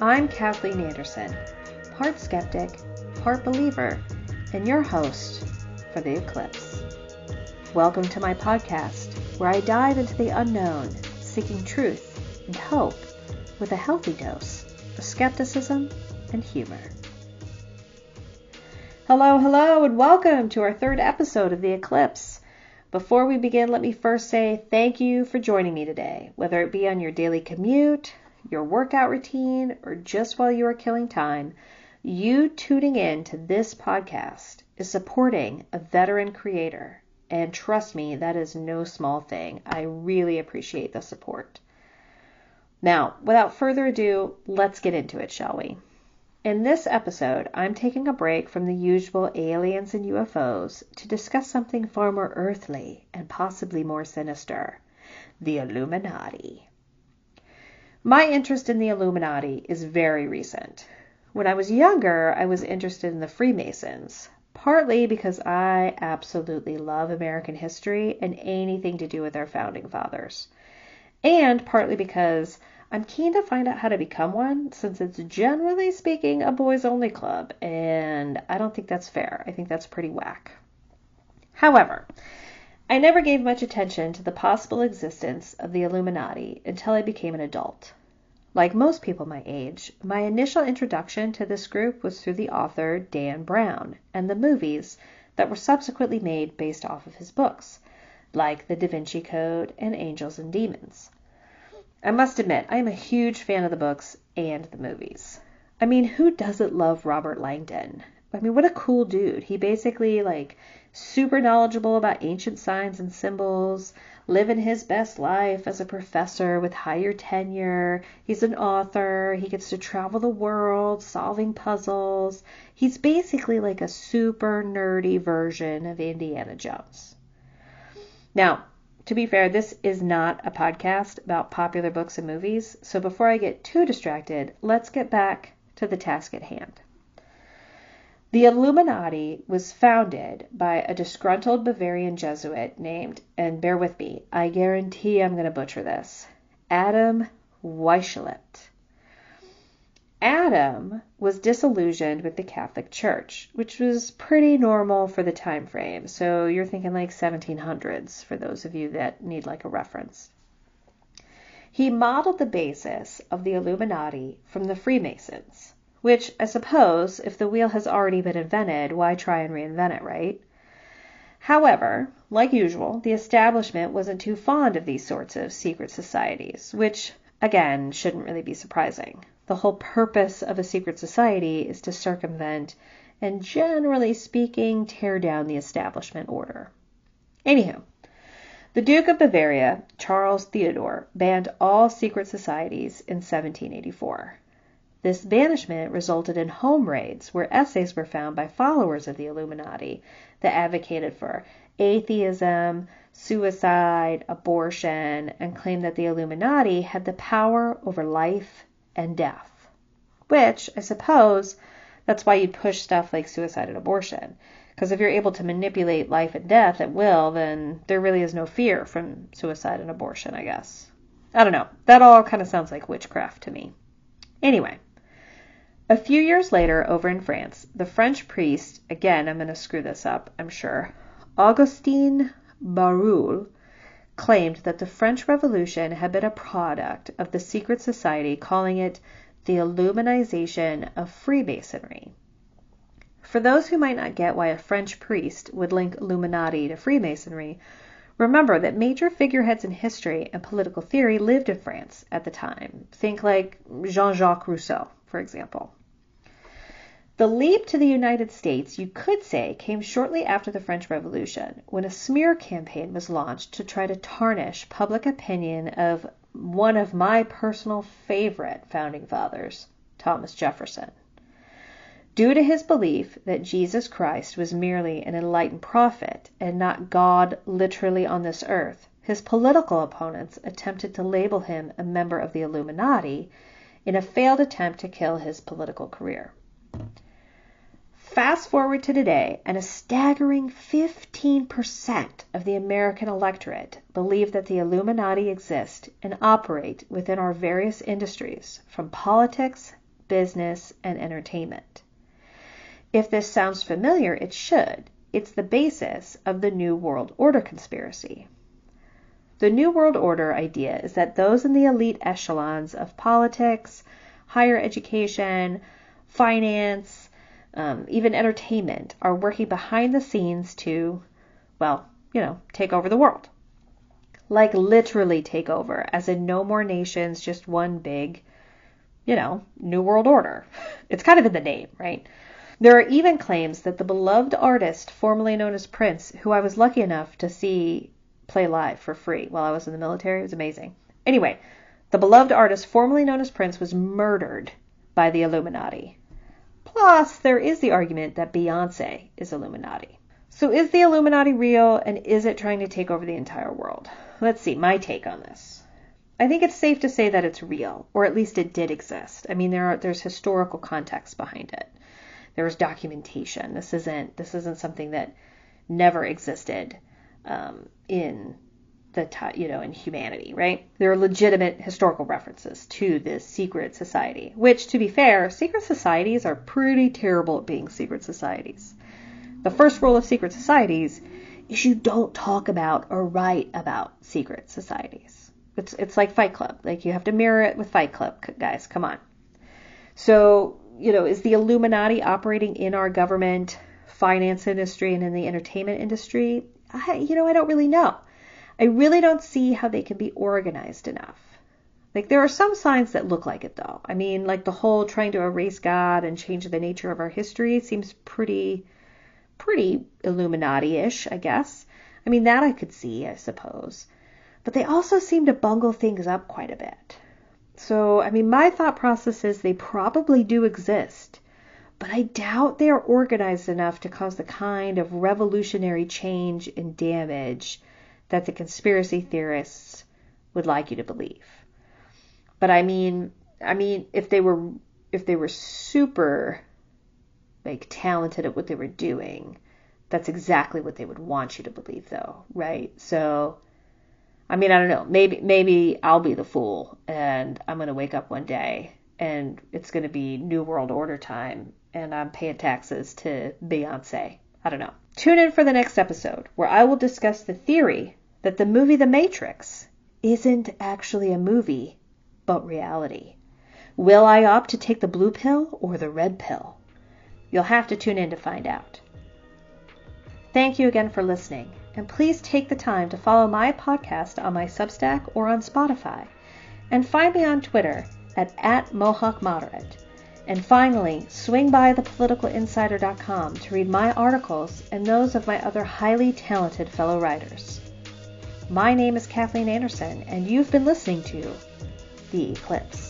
I'm Kathleen Anderson, part skeptic, part believer, and your host for The Eclipse. Welcome to my podcast, where I dive into the unknown, seeking truth and hope with a healthy dose of skepticism and humor. Hello, hello, and welcome to our third episode of The Eclipse. Before we begin, let me first say thank you for joining me today, whether it be on your daily commute, your workout routine, or just while you are killing time. You tuning in to this podcast is supporting a veteran creator. And trust me, that is no small thing. I really appreciate the support. Now, without further ado, let's get into it, shall we? In this episode, I'm taking a break from the usual aliens and UFOs to discuss something far more earthly and possibly more sinister the Illuminati. My interest in the Illuminati is very recent. When I was younger, I was interested in the Freemasons, partly because I absolutely love American history and anything to do with our founding fathers, and partly because I'm keen to find out how to become one since it's generally speaking a boys only club, and I don't think that's fair. I think that's pretty whack. However, I never gave much attention to the possible existence of the Illuminati until I became an adult. Like most people my age, my initial introduction to this group was through the author Dan Brown and the movies that were subsequently made based off of his books, like The Da Vinci Code and Angels and Demons. I must admit, I am a huge fan of the books and the movies. I mean, who doesn't love Robert Langdon? I mean, what a cool dude. He basically like super knowledgeable about ancient signs and symbols, living his best life as a professor with higher tenure. He's an author. He gets to travel the world solving puzzles. He's basically like a super nerdy version of Indiana Jones. Now, to be fair, this is not a podcast about popular books and movies, so before I get too distracted, let's get back to the task at hand. The Illuminati was founded by a disgruntled Bavarian Jesuit named, and bear with me, I guarantee I'm going to butcher this, Adam Weishaupt. Adam was disillusioned with the Catholic Church, which was pretty normal for the time frame. So you're thinking like 1700s for those of you that need like a reference. He modeled the basis of the Illuminati from the Freemasons which, I suppose, if the wheel has already been invented, why try and reinvent it, right? However, like usual, the establishment wasn't too fond of these sorts of secret societies, which, again, shouldn't really be surprising. The whole purpose of a secret society is to circumvent and, generally speaking, tear down the establishment order. Anywho, the Duke of Bavaria, Charles Theodore, banned all secret societies in 1784. This banishment resulted in home raids where essays were found by followers of the Illuminati that advocated for atheism, suicide, abortion, and claimed that the Illuminati had the power over life and death. Which, I suppose, that's why you'd push stuff like suicide and abortion. Because if you're able to manipulate life and death at will, then there really is no fear from suicide and abortion, I guess. I don't know. That all kind of sounds like witchcraft to me. Anyway, a few years later, over in France, the French priest, again I'm going to screw this up, I'm sure, Augustin Barruel, claimed that the French Revolution had been a product of the secret society, calling it the Illuminization of Freemasonry. For those who might not get why a French priest would link Illuminati to Freemasonry, remember that major figureheads in history and political theory lived in France at the time. Think like Jean Jacques Rousseau, for example. The leap to the United States, you could say, came shortly after the French Revolution, when a smear campaign was launched to try to tarnish public opinion of one of my personal favorite founding fathers, Thomas Jefferson. Due to his belief that Jesus Christ was merely an enlightened prophet and not God literally on this earth, his political opponents attempted to label him a member of the Illuminati in a failed attempt to kill his political career. Fast forward to today, and a staggering 15% of the American electorate believe that the Illuminati exist and operate within our various industries, from politics business, and entertainment. If this sounds familiar, it should. It's the basis of the New World Order conspiracy. The New World Order idea is that those in the elite echelons of politics, higher education, finance, um, even entertainment are working behind the scenes to, well, you know, take over the world. Like literally take over, as in no more nations, just one big, you know, New World Order. It's kind of in the name, right? There are even claims that the beloved artist formerly known as Prince, who I was lucky enough to see play live for free while I was in the military, it was amazing. Anyway, the beloved artist formerly known as Prince was murdered by the Illuminati. Plus, there is the argument that Beyonce is Illuminati. So, is the Illuminati real and is it trying to take over the entire world? Let's see, my take on this. I think it's safe to say that it's real, or at least it did exist. I mean, there are, there's historical context behind it. There's documentation. This isn't this isn't something that never existed um, in the you know in humanity, right? There are legitimate historical references to this secret society, which, to be fair, secret societies are pretty terrible at being secret societies. The first rule of secret societies is you don't talk about or write about secret societies. It's it's like Fight Club. Like you have to mirror it with Fight Club, guys. Come on. So, you know, is the Illuminati operating in our government, finance industry, and in the entertainment industry? I, you know, I don't really know. I really don't see how they can be organized enough. Like there are some signs that look like it though. I mean, like the whole trying to erase God and change the nature of our history seems pretty pretty Illuminati-ish, I guess. I mean, that I could see, I suppose. But they also seem to bungle things up quite a bit. So, I mean, my thought process is they probably do exist, but I doubt they are organized enough to cause the kind of revolutionary change and damage that the conspiracy theorists would like you to believe. But I mean, I mean, if they were if they were super like talented at what they were doing, that's exactly what they would want you to believe though, right? So I mean, I don't know. Maybe maybe I'll be the fool and I'm going to wake up one day and it's going to be new world order time and I'm paying taxes to Beyonce. I don't know. Tune in for the next episode where I will discuss the theory that the movie The Matrix isn't actually a movie, but reality. Will I opt to take the blue pill or the red pill? You'll have to tune in to find out. Thank you again for listening, and please take the time to follow my podcast on my Substack or on Spotify, and find me on Twitter at, at MohawkModerate. And finally, swing by thepoliticalinsider.com to read my articles and those of my other highly talented fellow writers. My name is Kathleen Anderson, and you've been listening to The Eclipse.